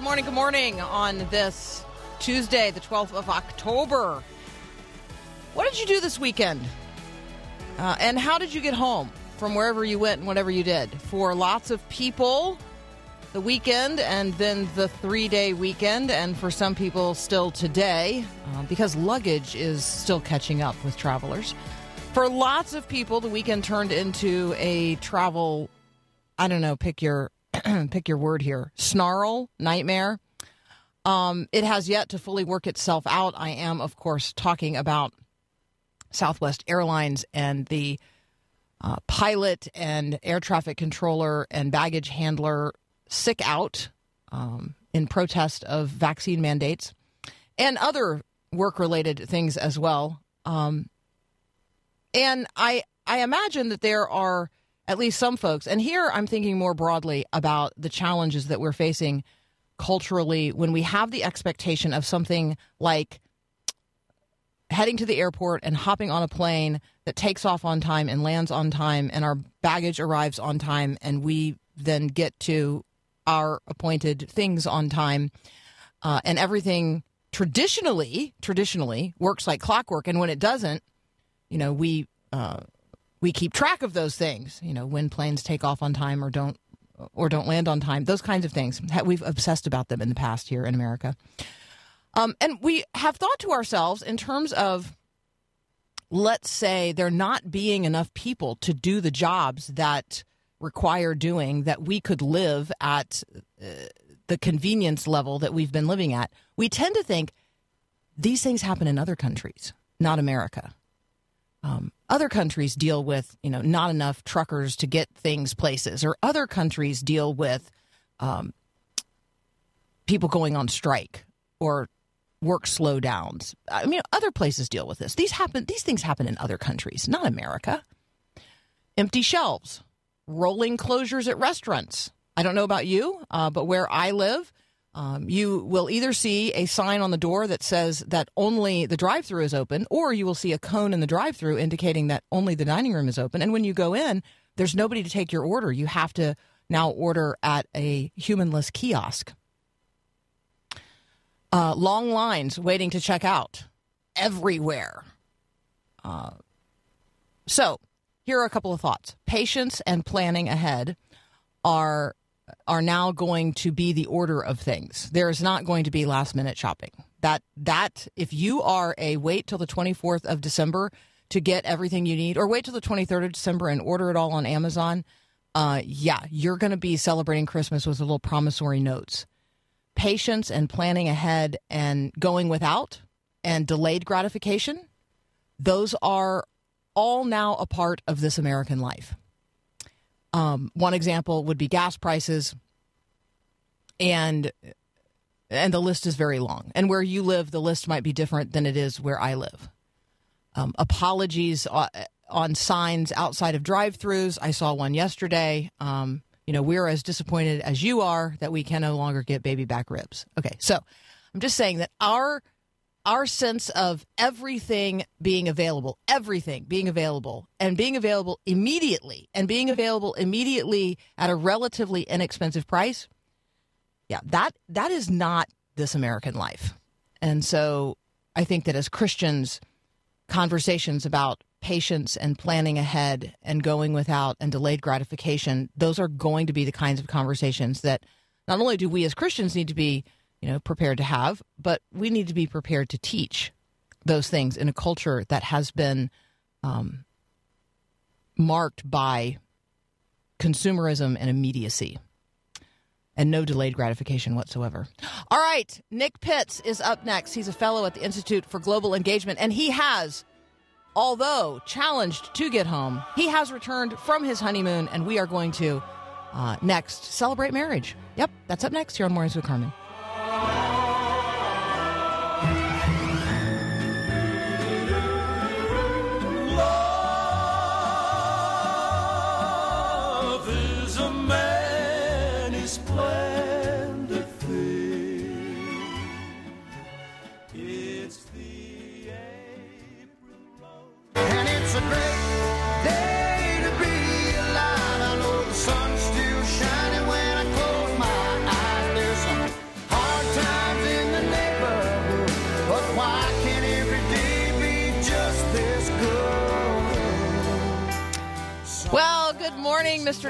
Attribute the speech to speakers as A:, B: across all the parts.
A: good morning, good morning on this Tuesday, the 12th of October. What did you do this weekend? Uh, and how did you get home from wherever you went and whatever you did? For lots of people, the weekend and then the three day weekend, and for some people, still today, uh, because luggage is still catching up with travelers. For lots of people, the weekend turned into a travel, I don't know, pick your pick your word here, snarl, nightmare. Um, it has yet to fully work itself out. I am, of course, talking about Southwest Airlines and the uh, pilot and air traffic controller and baggage handler sick out um, in protest of vaccine mandates and other work related things as well. Um, and I I imagine that there are at least some folks, and here I'm thinking more broadly about the challenges that we're facing culturally when we have the expectation of something like heading to the airport and hopping on a plane that takes off on time and lands on time and our baggage arrives on time and we then get to our appointed things on time. Uh, and everything traditionally traditionally works like clockwork. And when it doesn't you know we uh, we keep track of those things you know when planes take off on time or don't or don't land on time those kinds of things we've obsessed about them in the past here in america um, and we have thought to ourselves in terms of, let's say, there not being enough people to do the jobs that require doing, that we could live at uh, the convenience level that we've been living at. We tend to think these things happen in other countries, not America. Um, other countries deal with, you know, not enough truckers to get things places, or other countries deal with um, people going on strike or work slowdowns. I mean, other places deal with this. These happen. These things happen in other countries, not America. Empty shelves, rolling closures at restaurants. I don't know about you, uh, but where I live, um, you will either see a sign on the door that says that only the drive-through is open, or you will see a cone in the drive-through indicating that only the dining room is open. And when you go in, there's nobody to take your order. You have to now order at a humanless kiosk uh, long lines waiting to check out everywhere. Uh, so, here are a couple of thoughts. Patience and planning ahead are are now going to be the order of things. There is not going to be last minute shopping. That that if you are a wait till the 24th of December to get everything you need or wait till the 23rd of December and order it all on Amazon, uh, yeah, you're going to be celebrating Christmas with a little promissory notes patience and planning ahead and going without and delayed gratification, those are all now a part of this American life. Um, one example would be gas prices, and and the list is very long. And where you live, the list might be different than it is where I live. Um, apologies on, on signs outside of drive-throughs. I saw one yesterday. Um, you know, we're as disappointed as you are that we can no longer get baby back ribs. Okay, so I'm just saying that our our sense of everything being available, everything being available, and being available immediately, and being available immediately at a relatively inexpensive price, yeah, that that is not this American life. And so I think that as Christians, conversations about patience and planning ahead and going without and delayed gratification, those are going to be the kinds of conversations that not only do we as Christians need to be, you know, prepared to have, but we need to be prepared to teach those things in a culture that has been um, marked by consumerism and immediacy. and no delayed gratification whatsoever. All right, Nick Pitts is up next. He's a fellow at the Institute for Global Engagement, and he has, although challenged to get home, he has returned from his honeymoon, and we are going to uh, next celebrate marriage. Yep, that's up next here on Mornings with Carmen.
B: Love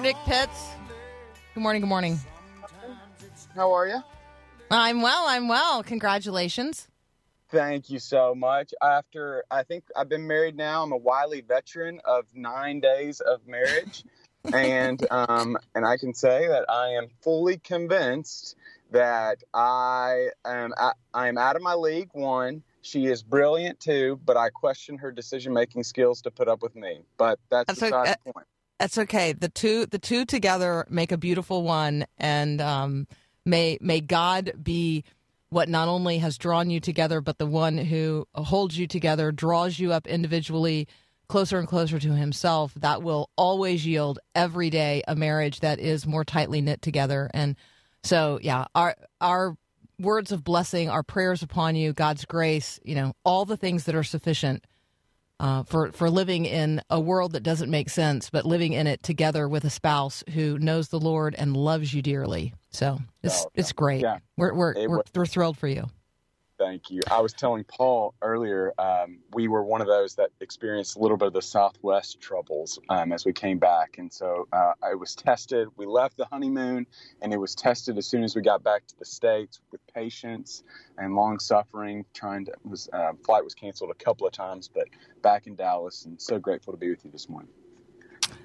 A: morning, Mr. Nick Pitts. Good morning, good morning.
C: How are you?
A: I'm well, I'm well. Congratulations.
C: Thank you so much. After I think I've been married now, I'm a wily veteran of nine days of marriage, and um, and I can say that I am fully convinced that I am I, I am out of my league. One, she is brilliant too, but I question her decision making skills to put up with me. But that's,
A: That's
C: beside
A: okay.
C: the point.
A: That's okay. The two the two together make a beautiful one and um, may may God be what not only has drawn you together but the one who holds you together, draws you up individually closer and closer to himself. That will always yield every day a marriage that is more tightly knit together and so yeah, our our words of blessing, our prayers upon you, God's grace, you know, all the things that are sufficient uh, for for living in a world that doesn't make sense, but living in it together with a spouse who knows the Lord and loves you dearly. So it's
C: Oh,
A: it's great.
C: yeah.
A: We're we're, we're we're thrilled for you.
C: Thank you. I was telling Paul earlier, um, we were one of those that experienced a little bit of the Southwest troubles um, as we came back. And so uh, it was tested. We left the honeymoon, and it was tested as soon as we got back to the States with patience and long suffering. Trying to, was uh, flight was canceled a couple of times, but back in Dallas, and so grateful to be with you this morning.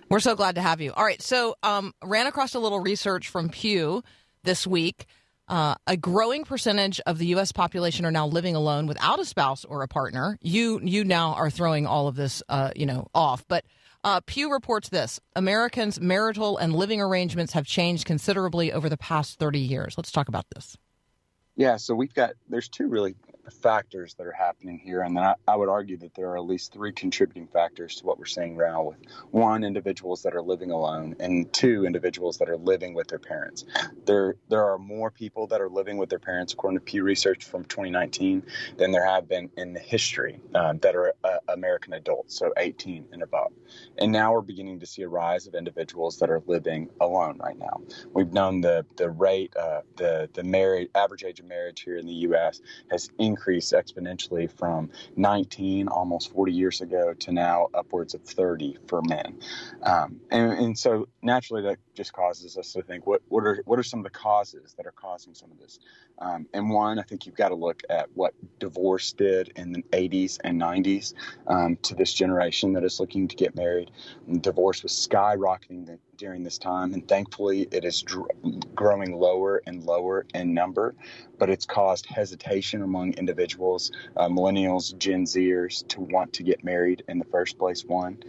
A: We're so glad to have you. All right, so um, ran across a little research from Pew this week. Uh, a growing percentage of the U.S. population are now living alone without a spouse or a partner. You you now are throwing all of this, uh, you know, off. But uh, Pew reports this: Americans' marital and living arrangements have changed considerably over the past thirty years. Let's talk about this.
C: Yeah, so we've got there's two really factors that are happening here, and then I, I would argue that there are at least three contributing factors to what we're seeing now. With one, individuals that are living alone, and two, individuals that are living with their parents. There there are more people that are living with their parents, according to Pew Research from 2019, than there have been in the history um, that are uh, American adults, so 18 and above. And now we're beginning to see a rise of individuals that are living alone right now. We've known the the rate, uh, the the married average age of marriage here in the U.S. has increased exponentially from 19, almost 40 years ago, to now upwards of 30 for men. Um, and, and so naturally, that just causes us to think, what what are what are some of the causes that are causing some of this? Um, and one, I think you've got to look at what divorce did in the 80s and 90s um, to this generation that is looking to get married. Divorce was skyrocketing during this time, and thankfully, it is dr- growing lower and lower in number. But it's caused hesitation among individuals, uh, millennials, Gen Zers, to want to get married in the first place. One,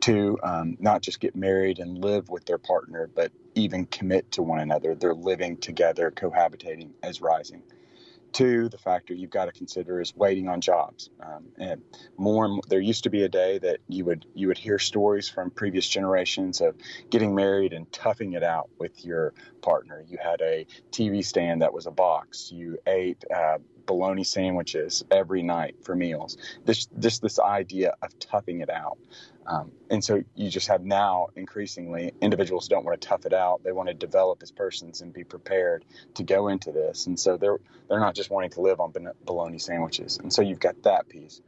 C: two, um, not just get married and live with their partner, but even commit to one another. They're living together, cohabitating as rising. Two, the factor you've got to consider is waiting on jobs. Um, and more, and more, there used to be a day that you would you would hear stories from previous generations of getting married and toughing it out with your partner. You had a TV stand that was a box. You ate uh, bologna sandwiches every night for meals. This this this idea of toughing it out. Um, and so you just have now increasingly individuals don't want to tough it out. They want to develop as persons and be prepared to go into this. And so they're they're not just wanting to live on bologna sandwiches. And so you've got that piece.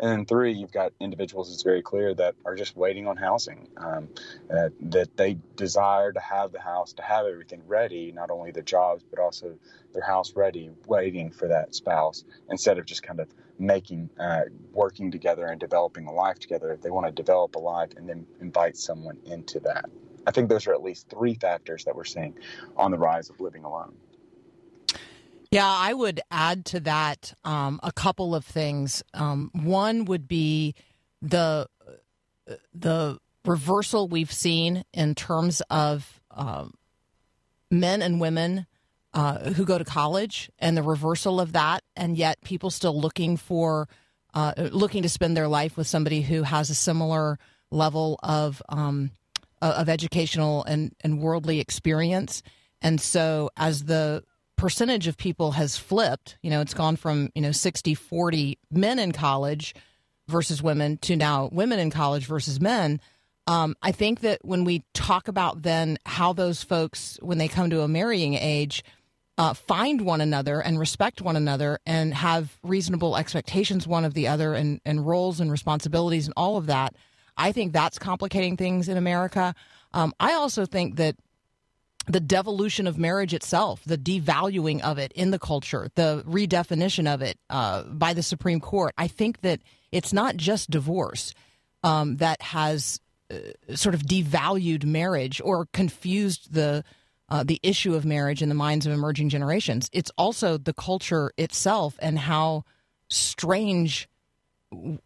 C: And then three, you've got individuals, it's very clear, that are just waiting on housing, um, uh, that they desire to have the house, to have everything ready, not only their jobs, but also their house ready, waiting for that spouse, instead of just kind of making, uh, working together and developing a life together. They want to develop a life and then invite someone into that I think those are at least three factors that we're seeing on the rise of living alone.
A: Yeah, I would add to that um, a couple of things. Um, one would be the the reversal we've seen in terms of um, men and women uh, who go to college, and the reversal of that, and yet people still looking for uh, looking to spend their life with somebody who has a similar level of um, of educational and, and worldly experience. And so, as the percentage of people has flipped, you know, it's gone from, you know, 60 40 men in college versus women to now women in college versus men. Um, I think that when we talk about then how those folks, when they come to a marrying age, uh, find one another and respect one another and have reasonable expectations one of the other and, and roles and responsibilities and all of that, I think that's complicating things in America. Um, I also think that the devolution of marriage itself, the devaluing of it in the culture, the redefinition of it uh, by the Supreme Court. I think that it's not just divorce um, that has uh, sort of devalued marriage or confused the uh, the issue of marriage in the minds of emerging generations. It's also the culture itself and how strange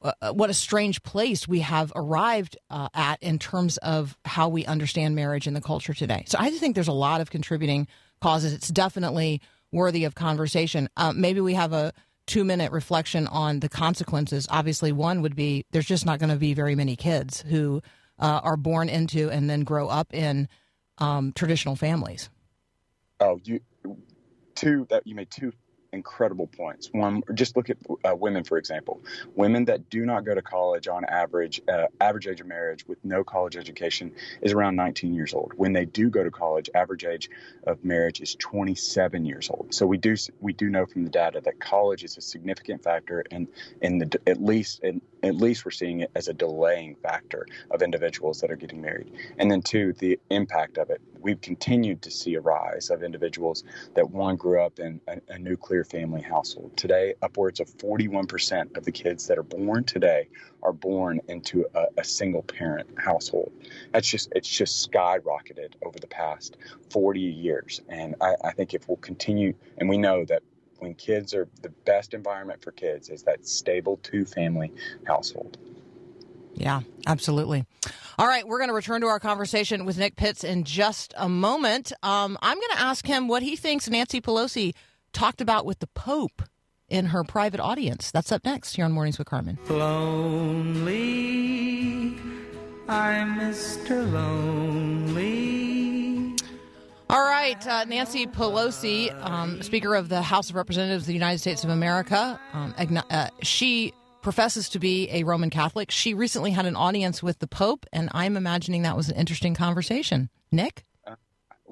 A: uh, what a strange place we have arrived uh, at in terms of how we understand marriage in the culture today. So I just think there's a lot of contributing causes. It's definitely worthy of conversation. Uh, maybe we have a two minute reflection on the consequences. Obviously, one would be there's just not going to be very many kids who uh, are born into and then grow up in um, traditional families.
C: Oh, you two that you made two incredible points. One, just look at uh, women for example. Women that do not go to college on average, uh, average age of marriage with no college education is around 19 years old. When they do go to college, average age of marriage is 27 years old. So we do we do know from the data that college is a significant factor, in in the at least in, at least we're seeing it as a delaying factor of individuals that are getting married. And then two, the impact of it. We've continued to see a rise of individuals that one grew up in a, a nuclear family household. Today, upwards of 41% of the kids that are born today are born into a, a single parent household. That's just it's just skyrocketed over the past 40 years. And I, I think if we'll continue, and we know that when kids are the best environment for kids is that stable two family household.
A: Yeah, absolutely. All right, we're going to return to our conversation with Nick Pitts in just a moment. Um, I'm going to ask him what he thinks Nancy Pelosi talked about with the Pope in her private audience. That's up next here on Mornings with Carmen.
D: Lonely, I'm Mr. Lonely.
A: All right, uh, Nancy Pelosi, um, Speaker of the House of Representatives of the United States of America, um, uh, she professes to be a Roman Catholic. She recently had an audience with the Pope, and I'm imagining that was an interesting conversation. Nick?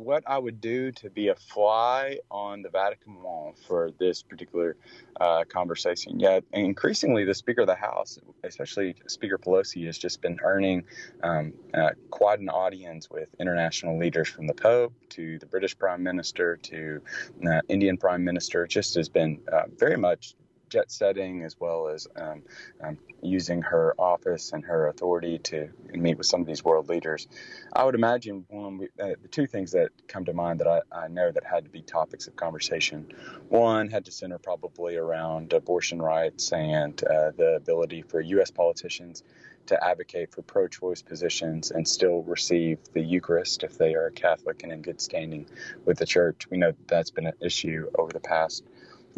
C: What I would do to be a fly on the Vatican wall for this particular uh, conversation. Yeah, increasingly, the Speaker of the House, especially Speaker Pelosi, has just been earning um, uh, quite an audience with international leaders from the Pope to the British Prime Minister to uh, Indian Prime Minister. Just has been uh, very much jet setting as well as um, um, using her office and her authority to meet with some of these world leaders. I would imagine one we, uh, the two things that come to mind that I, I, know that had to be topics of conversation. One had to center probably around abortion rights and uh, the ability for U.S. politicians to advocate for pro choice positions and still receive the Eucharist if they are Catholic and in good standing with the church. We know that that's been an issue over the past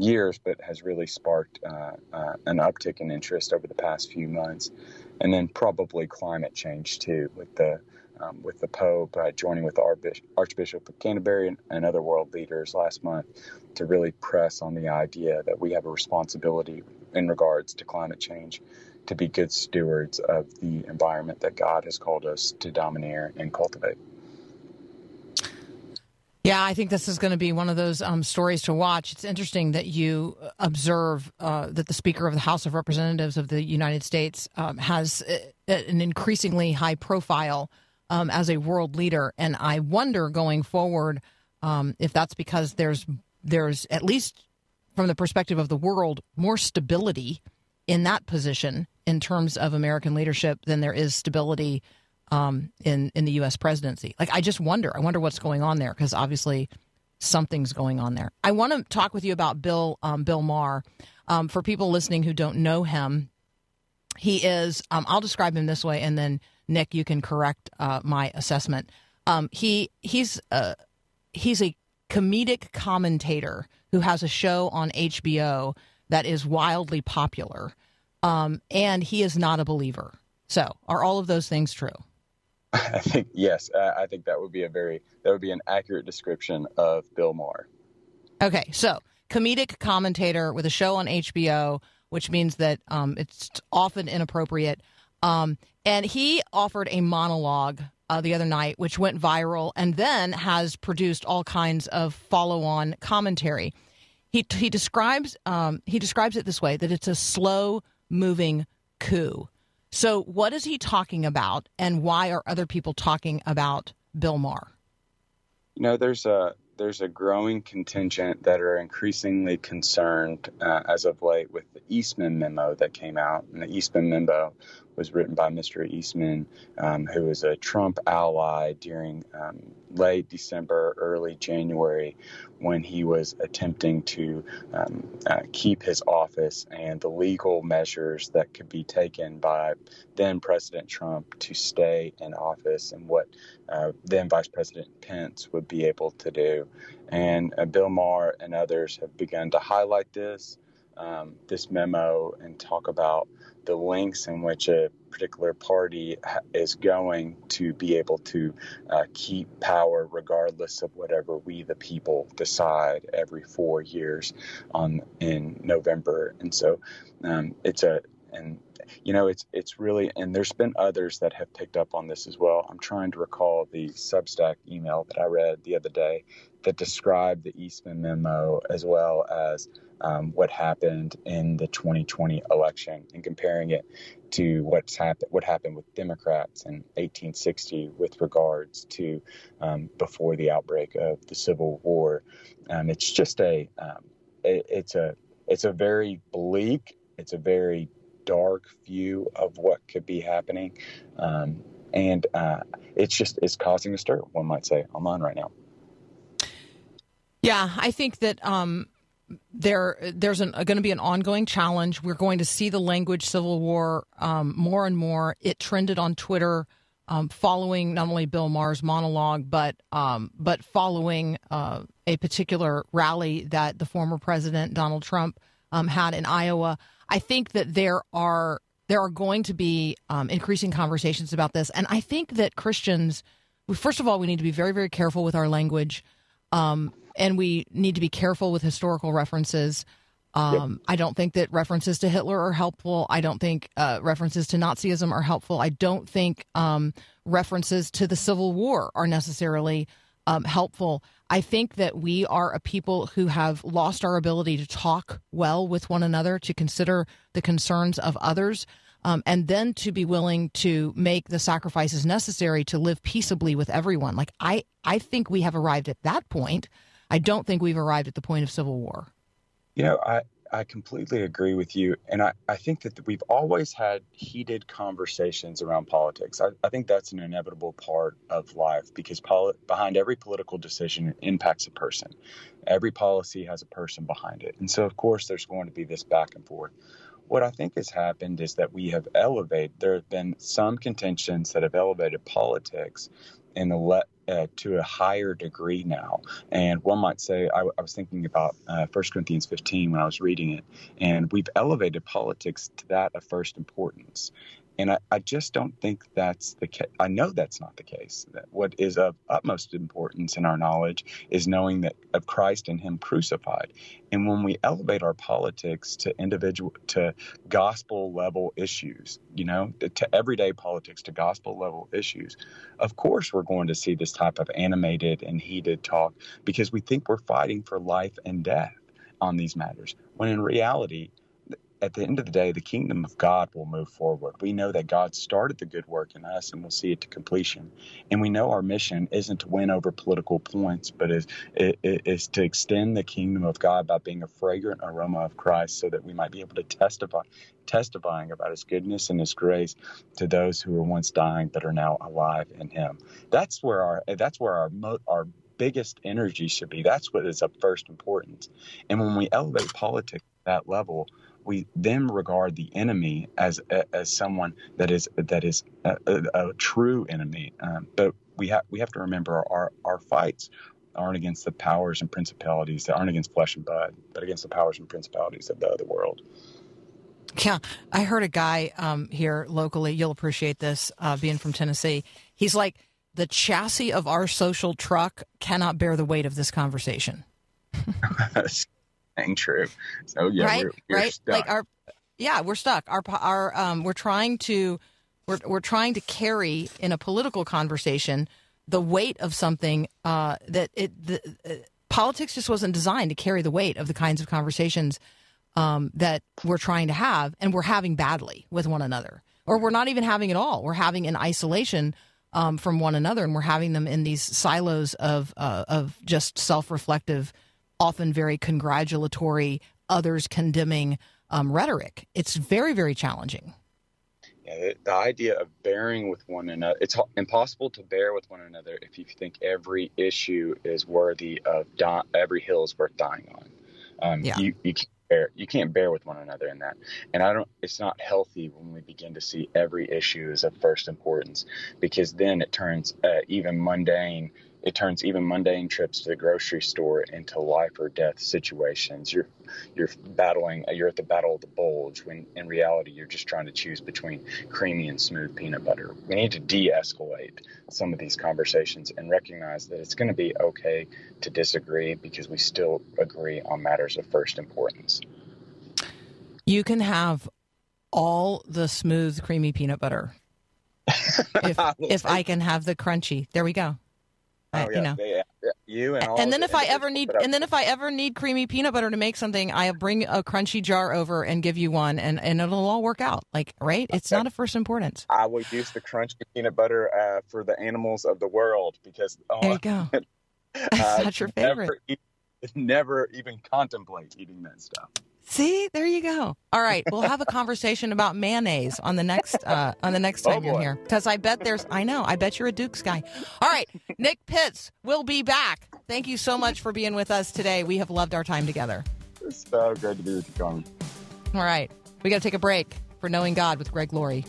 C: years, but has really sparked uh, uh, an uptick in interest over the past few months. And then probably climate change too, with the um, with the Pope uh, joining with the Archbishop, of Canterbury and, and, other world leaders last month to really press on the idea that we have a responsibility in regards to climate change to be good stewards of the environment that God has called us to domineer and cultivate.
A: Yeah, I think this is going to be one of those um, stories to watch. It's interesting that you observe uh, that the Speaker of the House of Representatives of the United States um, has a, an increasingly high profile um, as a world leader, and I wonder going forward um, if that's because there's there's at least from the perspective of the world more stability in that position in terms of American leadership than there is stability um, in in the U.S. presidency. Like I just wonder. I wonder what's going on there because obviously something's going on there. I want to talk with you about Bill um, Bill Maher. Um, for people listening who don't know him, he is. Um, I'll describe him this way, and then Nick, you can correct uh, my assessment. Um, he he's uh, he's a comedic commentator who has a show on HBO that is wildly popular, um, and he is not a believer. So, are all of those things true?
C: I think yes. I think that would be a very that would be an accurate description of Bill Maher.
A: Okay, so comedic commentator with a show on HBO, which means that um, it's often inappropriate. Um, and he offered a monologue uh, the other night, which went viral, and then has produced all kinds of follow-on commentary. He he describes um, he describes it this way: that it's a slow-moving coup. So, what is he talking about, and why are other people talking about Bill Maher?
C: You know, there's a there's a growing contingent that are increasingly concerned uh, as of late with the Eastman memo that came out. And the Eastman memo was written by Mr. Eastman, um, who was a Trump ally during um, late December, early January, when he was attempting to um, uh, keep his office and the legal measures that could be taken by then President Trump to stay in office and what uh, then Vice President Pence would be able to do. And uh, Bill Maher and others have begun to highlight this. Um, this memo and talk about the links in which a particular party is going to be able to uh, keep power regardless of whatever we the people decide every four years on in November and so um, it's a and you know it's it's really and there's been others that have picked up on this as well. I'm trying to recall the substack email that i read the other day that described the eastman memo as well as um, what happened in the 2020 election and comparing it to what's happened what happened with democrats in 1860 with regards to um, before the outbreak of the civil war. Um, it's just a um, it, it's a it's a very bleak it's a very dark view of what could be happening. Um, and uh, it's just it's causing a stir, one might say, online right now.
A: Yeah, I think that um, there there's going to be an ongoing challenge. We're going to see the language civil war um, more and more. It trended on Twitter. Um, following not only Bill Maher's monologue, but um, but following uh, a particular rally that the former president Donald Trump um, had in Iowa. I think that there are there are going to be um, increasing conversations about this, and I think that Christians, first of all, we need to be very very careful with our language, um, and we need to be careful with historical references. Um, I don't think that references to Hitler are helpful. I don't think uh, references to Nazism are helpful. I don't think um, references to the Civil War are necessarily um, helpful. I think that we are a people who have lost our ability to talk well with one another, to consider the concerns of others, um, and then to be willing to make the sacrifices necessary to live peaceably with everyone. Like I, I think we have arrived at that point. I don't think we've arrived at the point of civil war.
C: You know, I, I completely agree with you. And I, I think that we've always had heated conversations around politics. I, I think that's an inevitable part of life because poli- behind every political decision impacts a person. Every policy has a person behind it. And so, of course, there's going to be this back and forth. What I think has happened is that we have elevated, there have been some contentions that have elevated politics in the le- uh, to a higher degree now. And one might say, I, I was thinking about uh, 1 Corinthians 15 when I was reading it, and we've elevated politics to that of first importance. And I, I just don't think that's the case. I know that's not the case. That what is of utmost importance in our knowledge is knowing that of Christ and Him crucified. And when we elevate our politics to individual, to gospel level issues, you know, to everyday politics, to gospel level issues, of course we're going to see this type of animated and heated talk because we think we're fighting for life and death on these matters. When in reality, at the end of the day, the kingdom of God will move forward. We know that God started the good work in us and we'll see it to completion. And we know our mission isn't to win over political points, but is, is, to extend the kingdom of God by being a fragrant aroma of Christ so that we might be able to testify, testifying about his goodness and his grace to those who were once dying but are now alive in him. That's where our, that's where our, our biggest energy should be. That's what is of first importance. And when we elevate politics at that level, we then regard the enemy as as someone that is that is a, a, a true enemy. Um, but we have we have to remember our our fights aren't against the powers and principalities that aren't against flesh and blood, but against the powers and principalities of the other world.
A: Yeah, I heard a guy um, here locally. You'll appreciate this, uh, being from Tennessee. He's like, the chassis of our social truck cannot bear the weight of this conversation.
C: Ain't true. So yeah,
A: right,
C: we're, we're
A: right.
C: stuck.
A: Like our, yeah, we're stuck. Our our um, we're trying to, we're we're trying to carry in a political conversation the weight of something uh, that it the, uh, politics just wasn't designed to carry the weight of the kinds of conversations um, that we're trying to have, and we're having badly with one another, or we're not even having at all. We're having in isolation um, from one another, and we're having them in these silos of uh, of just self-reflective, often very congratulatory, others condemning um, rhetoric. It's very very challenging.
C: Yeah, the, the idea of bearing with one another, it's impossible to bear with one another if you think every issue is worthy of, di- every hill is worth dying on. Um,
A: Yeah.
C: You, you can't bear, you can't bear with one another in that. And I don't, it's not healthy when we begin to see every issue as of first importance because then it turns uh, even mundane, it turns even mundane trips to the grocery store into life or death situations. You're, you're battling, you're at the battle of the bulge when in reality you're just trying to choose between creamy and smooth peanut butter. We need to de-escalate some of these conversations and recognize that it's going to be okay to disagree because we still agree on matters of first importance.
A: You can have all the smooth, creamy peanut butter if if I can have the crunchy. There we go. I-
C: Oh, yeah,
A: you know.
C: they- yeah, you and all
A: and then
C: the
A: if I ever need and then if I ever need creamy peanut butter to make something, I bring a crunchy jar over and give you one and, and it'll all work out. Like, right? It's
C: Okay.
A: not a first importance.
C: I will use the crunchy peanut butter uh, for the animals of the world because oh,
A: There you go.
C: uh,
A: That's not your favorite.
C: Never, never even contemplate eating that stuff.
A: See, there you go. All right, we'll have a conversation about mayonnaise on the next uh, on the next
C: Oh,
A: time you're here because I bet there's. I know. I bet you're a Dukes guy. All right, Nick Pitts will be back. Thank you so much for being with us today. We have loved our time together.
C: It's so great to be with you, Carmen.
A: All right, we got to take a break for knowing God with Greg Laurie.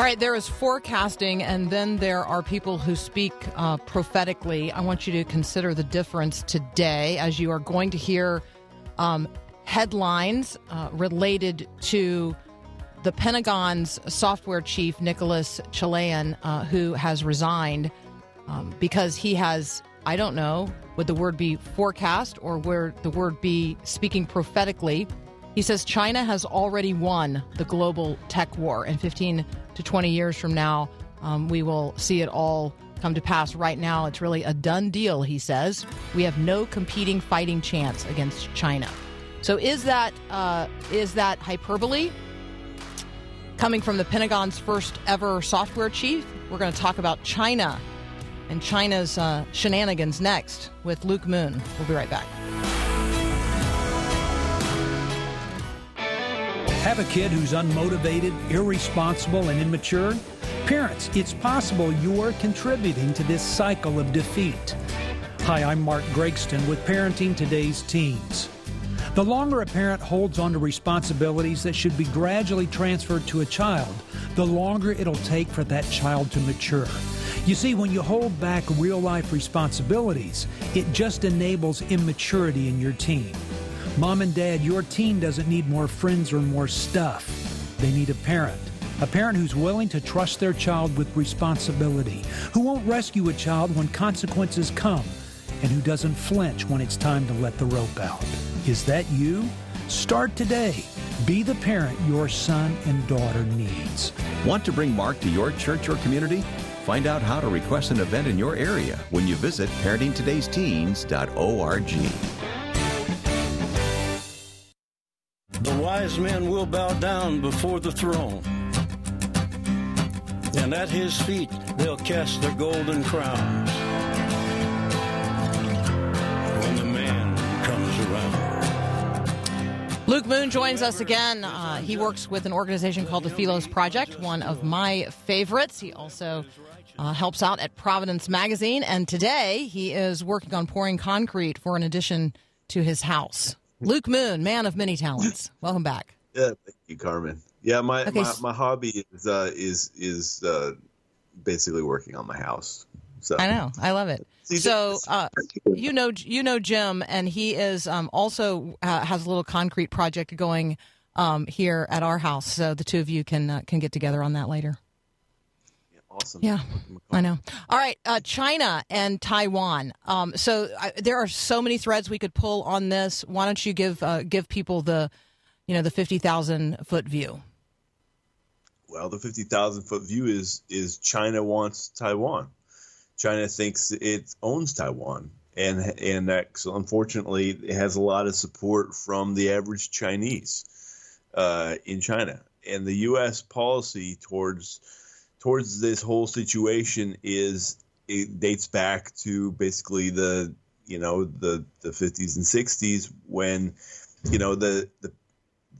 A: All right, there is forecasting, and then there are people who speak uh, prophetically. I want you to consider the difference today as you are going to hear um, headlines uh, related to the Pentagon's software chief, Nicolas Chaillan, uh, who has resigned um, because he has, I don't know, would the word be forecast or would the word be speaking prophetically? He says China has already won the global tech war, and 15 to 20 years from now, um, we will see it all come to pass. Right now, it's really a done deal, he says. We have no competing fighting chance against China. So, is that uh, is that hyperbole? Coming from the Pentagon's first ever software chief, we're going to talk about China and China's uh, shenanigans next with Luke Moon. We'll be right back.
E: Have a kid who's unmotivated, irresponsible, and immature? Parents, it's possible you're contributing to this cycle of defeat. Hi, I'm Mark Gregston with Parenting Today's Teens. The longer a parent holds on to responsibilities that should be gradually transferred to a child, the longer it'll take for that child to mature. You see, when you hold back real life responsibilities, it just enables immaturity in your teen. Mom and dad, your teen doesn't need more friends or more stuff. They need a parent. A parent who's willing to trust their child with responsibility, who won't rescue a child when consequences come, and who doesn't flinch when it's time to let the rope out. Is that you? Start today. Be the parent your son and daughter needs.
F: Want to bring Mark to your church or community? Find out how to request an event in your area when you visit parentingtodaysteens.org.
G: Men will bow down before the throne, and at his feet they'll cast their golden crowns when the man comes around.
A: Luke Moon joins us again. Uh, he works with an organization called the Philos Project, one of my favorites. He also uh, helps out at Providence Magazine, and today he is working on pouring concrete for an addition to his house. Luke Moon, man of many talents. Welcome back.
H: Yeah, thank you, Carmen. Yeah, my
A: Okay,
H: my, my hobby is uh, is is uh, basically working on my house. So
A: I know, I love it. So, uh, you know, you know Jim, and he is um, also uh, has a little concrete project going um, here at our house. So the two of you can uh, can get together on that later.
H: Awesome.
A: Yeah, I know. All right, uh, China and Taiwan. Um, so I, there are so many threads we could pull on this. Why don't you give uh, give people the, you know, the fifty thousand foot view?
H: Well, the fifty thousand foot view is is China wants Taiwan. China thinks it owns Taiwan, and and that so unfortunately it has a lot of support from the average Chinese uh, in China. And the U.S. policy towards towards this whole situation is it dates back to basically the you know the the 50s and 60s when you know the the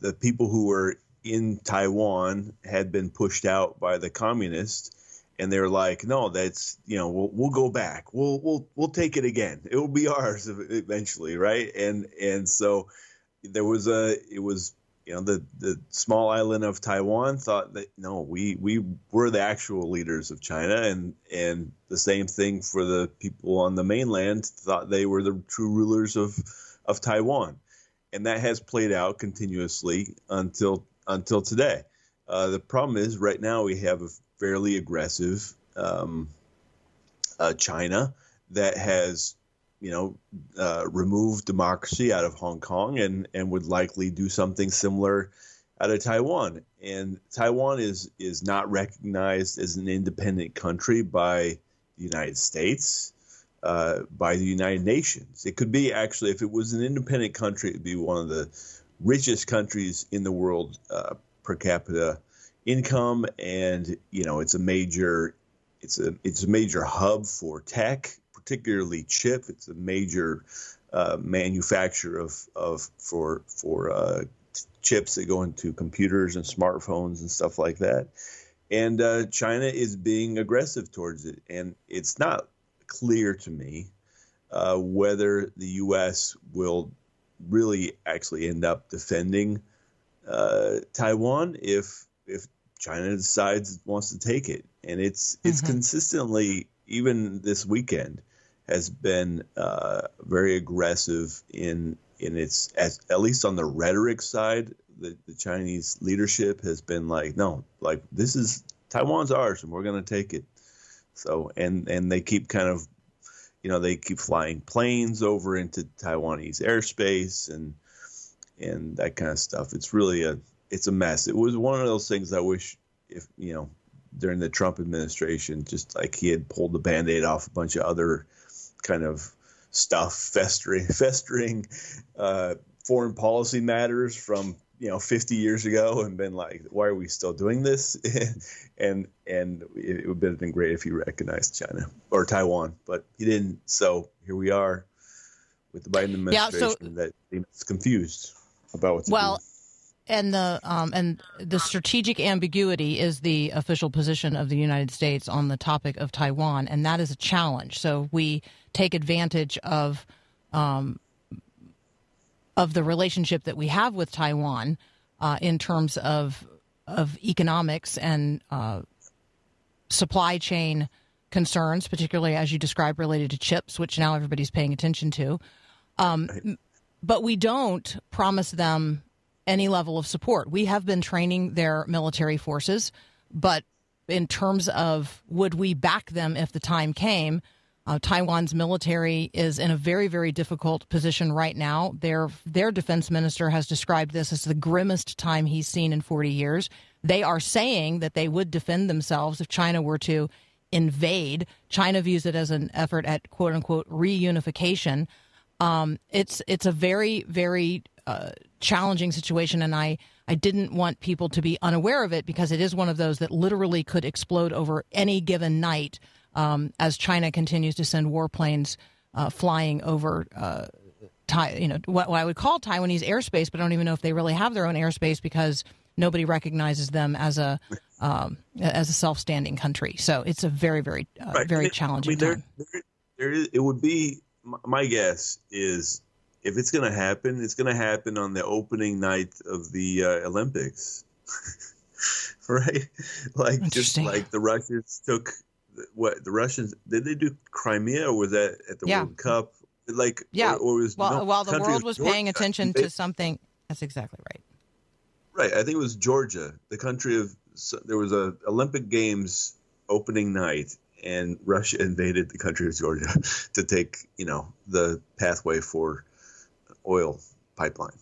H: the people who were in Taiwan had been pushed out by the communists and they're like no that's you know we'll, we'll go back. We'll we'll we'll take it again. It will be ours eventually right? And and so there was a it was you know the the small island of Taiwan thought that no we we were the actual leaders of China and and the same thing for the people on the mainland thought they were the true rulers of of Taiwan and that has played out continuously until until today. Uh, the problem is right now we have a fairly aggressive um, uh, China that has, you know, uh, removed democracy out of Hong Kong and and would likely do something similar out of Taiwan. And Taiwan is is not recognized as an independent country by the United States uh, by the United Nations. It could be actually, if it was an independent country, it would be one of the richest countries in the world uh, per capita income, and you know it's a major, it's a it's a major hub for tech, particularly chip. It's a major uh, manufacturer of of for for uh, chips that go into computers and smartphones and stuff like that. And uh, China is being aggressive towards it, and it's not clear to me uh, whether the U.S. will really actually end up defending uh, Taiwan if if China decides it wants to take it, and it's it's consistently even this weekend has been uh, very aggressive in in its as, at least on the rhetoric side. The, the Chinese leadership has been like, no, like this is Taiwan's ours, and we're going to take it. So and and they keep kind of, you know, they keep flying planes over into Taiwanese airspace and and that kind of stuff. It's really a it's a mess. It was one of those things I wish if you know during the Trump administration, just like he had pulled the band-aid off a bunch of other kind of stuff festering festering uh, foreign policy matters from you know 50 years ago and been like why are we still doing this and and it would have been great if he recognized China or Taiwan but he didn't so here we are with the Biden
A: Yeah,
H: administration
A: so-
H: that is confused about what's
A: Well. And the um, and the strategic ambiguity is the official position of the United States on the topic of Taiwan, and that is a challenge. So we take advantage of um, of the relationship that we have with Taiwan uh, in terms of of economics and uh, supply chain concerns, particularly as you described related to chips, which now everybody's paying attention to. Um, but we don't promise them any level of support. We have been training their military forces, but in terms of would we back them if the time came, uh, Taiwan's military is in a very, very difficult position right now. Their their defense minister has described this as the grimmest time he's seen in 40 years. They are saying that they would defend themselves if China were to invade. China views it as an effort at quote unquote reunification. Um, it's it's a very very uh, challenging situation, and I I didn't want people to be unaware of it because it is one of those that literally could explode over any given night um, as China continues to send warplanes uh, flying over. Uh, Tai, you know what, what I would call Taiwanese airspace, but I don't even know if they really have their own airspace because nobody recognizes them as a um, as a self-standing country. So it's a very very uh,
H: Right.
A: very challenging
H: I mean, there, there, there is, it would be my guess is if it's going to happen, it's going to happen on the opening night of the uh, Olympics, right? Like just like the Russians took what the Russians did they do Crimea or was that at the
A: Yeah.
H: World Cup? Like
A: Yeah.
H: or, or was
A: While,
H: no,
A: while the world was
H: Georgia.
A: paying attention
H: They-
A: to something, that's exactly right.
H: Right, I think it was Georgia, the country of. So there was a Olympic Games opening night, and Russia invaded the country of Georgia to take, you know, the pathway for oil pipeline.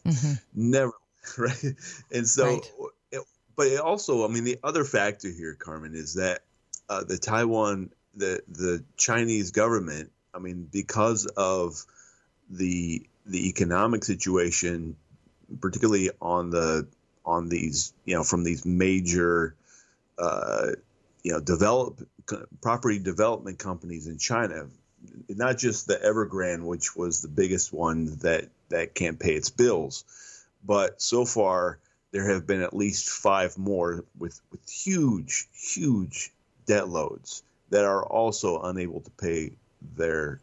H: Never, right? And so,
A: Right.
H: it, but it also, I mean, the other factor here, Carmen, is that uh, the Taiwan, the the Chinese government, I mean, because of the the economic situation, particularly on the on these, you know, from these major, uh, you know, develop property development companies in China, not just the Evergrande, which was the biggest one that that can't pay its bills, but so far there have been at least five more with with huge, huge debt loads that are also unable to pay their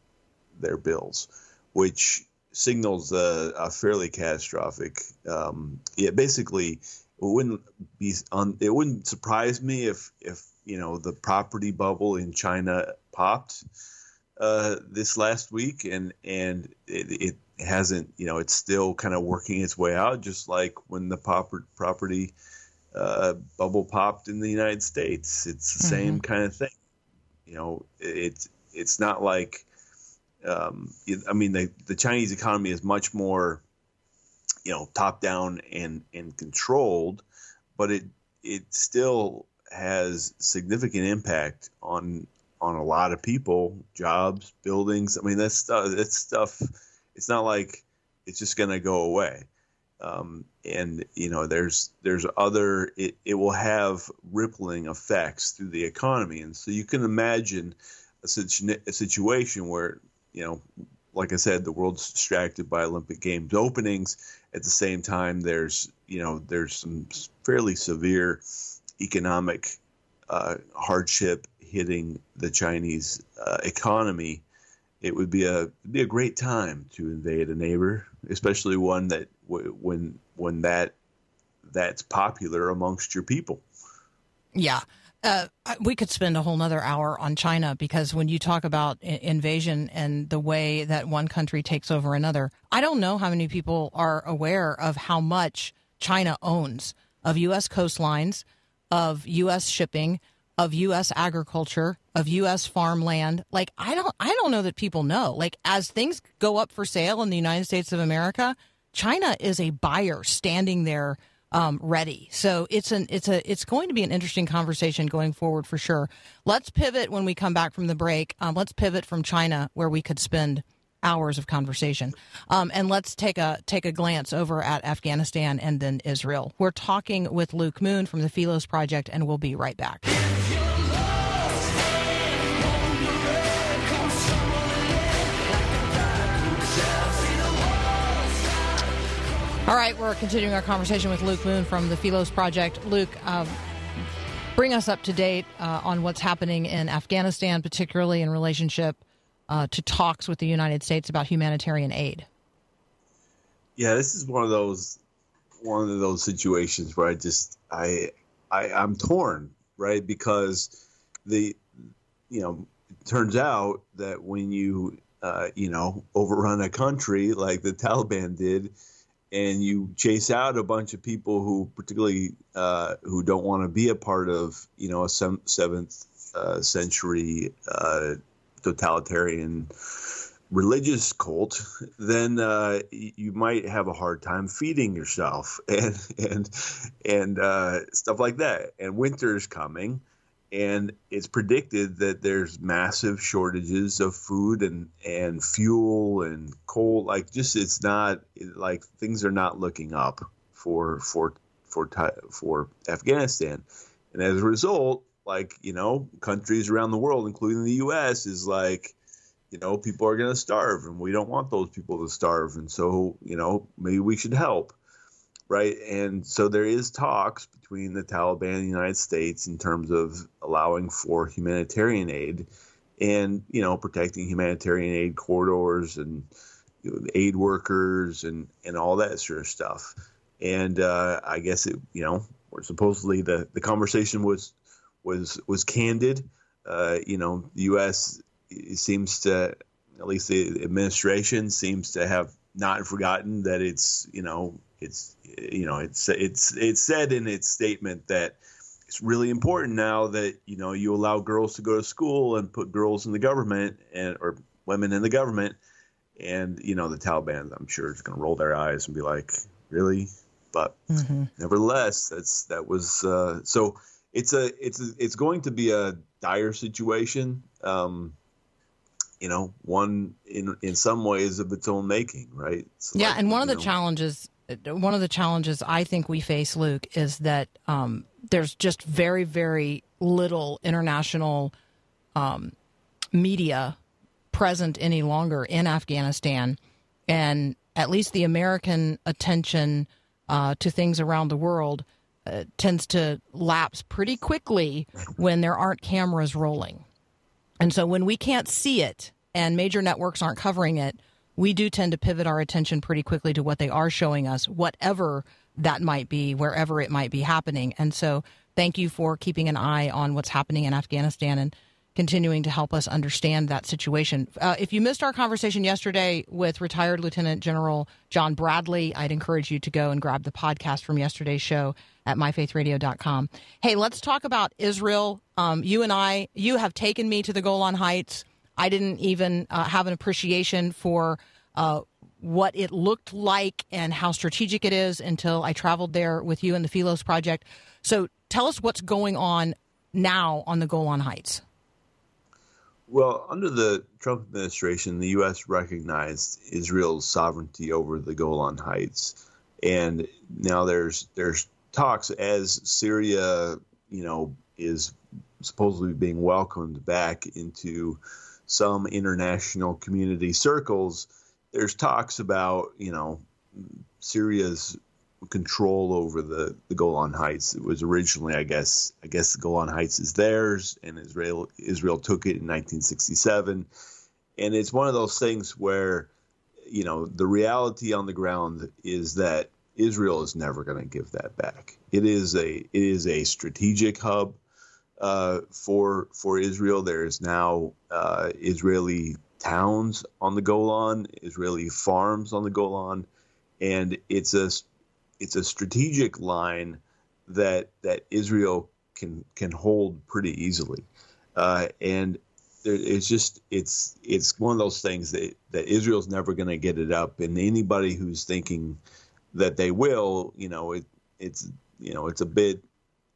H: their bills, which signals a, a fairly catastrophic. Um, yeah, basically, it wouldn't be on. It wouldn't surprise me if if you know the property bubble in China popped uh, this last week, and and it, it hasn't. You know, it's still kind of working its way out, just like when the proper, property uh, bubble popped in the United States. It's the same kind of thing. You know, it's it's not like um, I mean, the, the Chinese economy is much more, you know, top down and, and controlled, but it it still has significant impact on on a lot of people, jobs, buildings. I mean, that's stuff. That's stuff. It's not like it's just going to go away. Um, and you know, there's there's other. It, it will have rippling effects through the economy, and so you can imagine a, situ- a situation where you know, like I said, the world's distracted by Olympic Games openings. At the same time, there's you know there's some fairly severe economic uh, hardship hitting the Chinese uh, economy. It would be a be a great time to invade a neighbor, especially one that w- when when that that's popular amongst your people.
A: Yeah. Uh, we could spend a whole nother hour on China because when you talk about i- invasion and the way that one country takes over another, I don't know how many people are aware of how much China owns of U.S. coastlines, of U.S. shipping, of U.S. agriculture, of U.S. farmland. Like I don't, I don't know that people know. Like as things go up for sale in the United States of America, China is a buyer standing there um, ready. So it's an it's a it's going to be an interesting conversation going forward for sure. Let's pivot when we come back from the break. Um, let's pivot from China, where we could spend hours of conversation, um, and let's take a take a glance over at Afghanistan and then Israel. We're talking with Luke Moon from the Philos Project, and we'll be right back. Right, we're continuing our conversation with Luke Moon from the Philos Project. Luke, uh, bring us up to date uh, on what's happening in Afghanistan, particularly in relationship uh, to talks with the United States about humanitarian aid.
H: Yeah, this is one of those one of those situations where I just I I I'm torn, right? Because the you know, it turns out that when you uh, you know, overrun a country like the Taliban did and you chase out a bunch of people who particularly uh, who don't want to be a part of, you know, a seventh uh, century uh, totalitarian religious cult, then uh, you might have a hard time feeding yourself and and and uh, stuff like that. And winter's coming, and it's predicted that there's massive shortages of food and and fuel and coal. Like just it's not like things are not looking up for for for for Afghanistan, and as a result, like you know, countries around the world, including the U.S., is like you know people are going to starve, and we don't want those people to starve, and so you know maybe we should help right? And so there is talks between the Taliban and the United States in terms of allowing for humanitarian aid and you know protecting humanitarian aid corridors and you know, aid workers and and all that sort of stuff. And uh, I guess it you know or supposedly the the conversation was was was candid. Uh, you know, the U.S. seems to at least the administration seems to have not forgotten that it's you know it's you know it's it's it's said in its statement that it's really important now that you know you allow girls to go to school and put girls in the government and or women in the government. And you know the Taliban I'm sure is going to roll their eyes and be like really? But nevertheless that's that was uh, so it's a it's a, it's going to be a dire situation. Um, you know one in in some ways of its own making right?
A: Yeah,
H: like,
A: and one of the
H: know,
A: challenges, one of the challenges I think we face, Luke, is that um, there's just very, very little international um, media present any longer in Afghanistan, and at least the American attention uh, to things around the world uh, tends to lapse pretty quickly when there aren't cameras rolling. And so when we can't see it and major networks aren't covering it, we do tend to pivot our attention pretty quickly to what they are showing us, whatever that might be, wherever it might be happening. And so thank you for keeping an eye on what's happening in Afghanistan and continuing to help us understand that situation. Uh, if you missed our conversation yesterday with retired Lieutenant General John Bradley, I'd encourage you to go and grab the podcast from yesterday's show at myfaithradio.com. Hey, let's talk about Israel. Um, you and I, you have taken me to the Golan Heights. I didn't even uh, have an appreciation for uh, what it looked like and how strategic it is until I traveled there with you and the Philos Project. So tell us what's going on now on the Golan Heights.
H: Well, under the Trump administration, the U.S. recognized Israel's sovereignty over the Golan Heights, and now there's there's talks as Syria, you know, is supposedly being welcomed back into some international community circles. There's talks about you know Syria's control over the, the Golan Heights. It was originally, I guess, I guess the Golan Heights is theirs, and Israel Israel took it in 1967. And it's one of those things where, you know, the reality on the ground is that Israel is never going to give that back. It is a it is a strategic hub uh, for for Israel. There is now uh, Israeli towns on the Golan, Israeli farms on the Golan, and it's a it's a strategic line that that Israel can can hold pretty easily, uh, and it's just it's it's one of those things that that Israel's never going to get it up, and anybody who's thinking that they will, you know, it it's you know it's a bit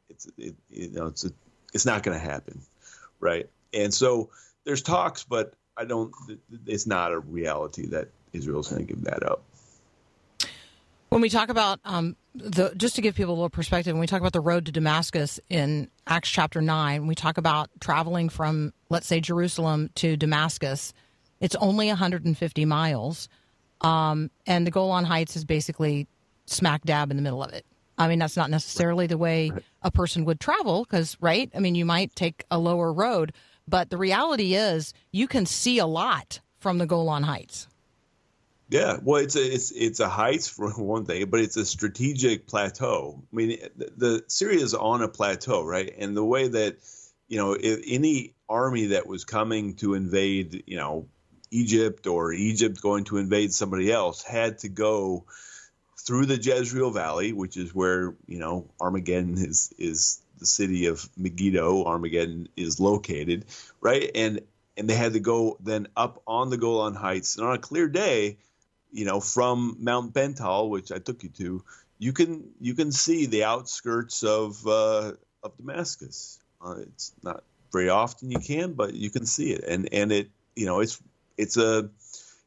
H: it's it, you know it's a, it's not going to happen, right? And so there's talks, but I don't. It's not a reality that Israel's going to give that up.
A: When we talk about um, the, just to give people a little perspective, when we talk about the road to Damascus in Acts chapter nine, we talk about traveling from, let's say, Jerusalem to Damascus. It's only 150 miles, um, and the Golan Heights is basically smack dab in the middle of it. I mean, that's not necessarily the way a person would travel, because right? I mean, you might take a lower road, but the reality is you can see a lot from the Golan Heights.
H: Yeah, well, it's a it's it's a heights for one thing, but it's a strategic plateau. I mean, the, the Syria is on a plateau, right? And the way that you know, if any army that was coming to invade, you know, Egypt or Egypt going to invade somebody else had to go through the Jezreel Valley, which is where you know Armageddon is is the city of Megiddo. Armageddon is located, right? And and they had to go then up on the Golan Heights, and on a clear day, you know, from Mount Bental, which I took you to, you can you can see the outskirts of uh, of Damascus, Uh, it's not very often you can, but you can see it, and and it you know it's it's a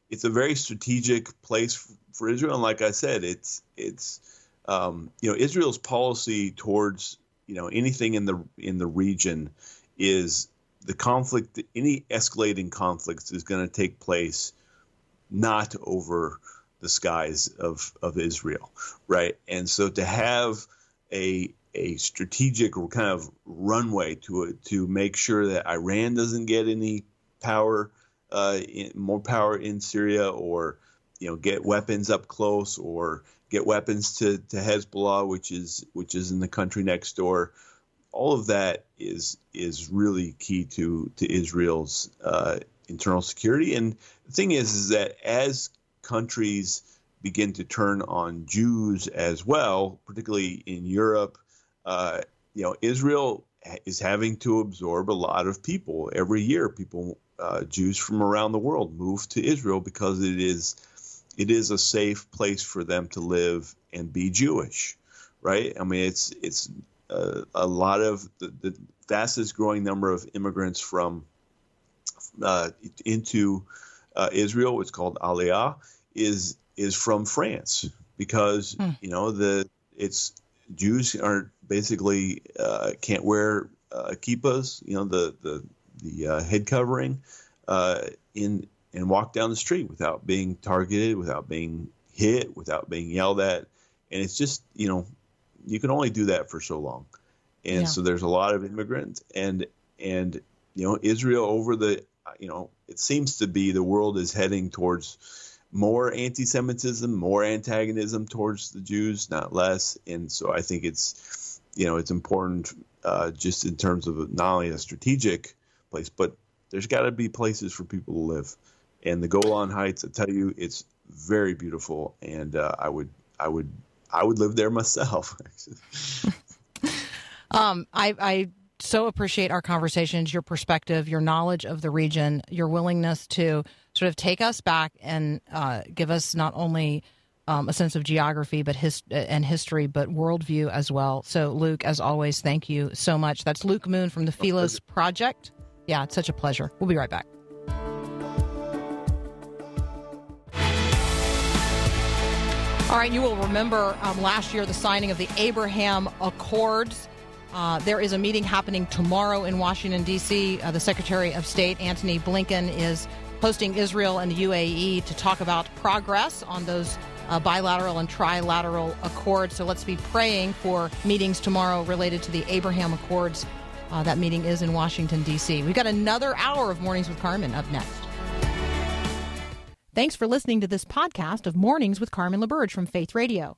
H: it's a very strategic place for Israel, and like I said, it's it's um, you know Israel's policy towards you know anything in the in the region is the conflict any escalating conflicts is going to take place not over the skies of of Israel, right? And so to have a a strategic kind of runway to to make sure that Iran doesn't get any power, uh, in, more power in Syria, or you know get weapons up close, or get weapons to, to Hezbollah, which is which is in the country next door. All of that is is really key to to Israel's uh, internal security. And the thing is, is that as countries begin to turn on Jews as well, particularly in Europe, uh, you know, Israel is having to absorb a lot of people every year. People, uh, Jews from around the world, move to Israel because it is it is a safe place for them to live and be Jewish, right? I mean, it's it's uh, a lot of the, the fastest growing number of immigrants from uh, into uh, Israel, it's called Aliyah, is is from France because
A: Hmm.
H: you know the it's Jews are basically uh, can't wear uh, kippas, you know the the the uh, head covering uh, in and walk down the street without being targeted, without being hit, without being yelled at, and it's just you know you can only do that for so long, and
A: Yeah.
H: so there's a lot of immigrants and and you know Israel over the you know it seems to be the world is heading towards more anti-Semitism, more antagonism towards the Jews, not less. And so I think it's, you know, it's important uh, just in terms of not only a strategic place, but there's got to be places for people to live. And the Golan Heights, I tell you, it's very beautiful, and uh, I would, I would, I would live there myself.
A: Um, I, I so appreciate our conversations, your perspective, your knowledge of the region, your willingness to sort of take us back and uh, give us not only um, a sense of geography, but his and history, but worldview as well. So, Luke, as always, thank you so much. That's Luke Moon from the Philos Project. Yeah, it's such a pleasure. We'll be right back. All right, you will remember um, last year the signing of the Abraham Accords. Uh, there is a meeting happening tomorrow in Washington, D.C. Uh, the Secretary of State, Antony Blinken, is hosting Israel and the UAE to talk about progress on those uh, bilateral and trilateral accords. So let's be praying for meetings tomorrow related to the Abraham Accords. Uh, that meeting is in Washington, D.C. We've got another hour of Mornings with Carmen up next. Thanks for listening to this podcast of Mornings with Carmen LaBerge from Faith Radio.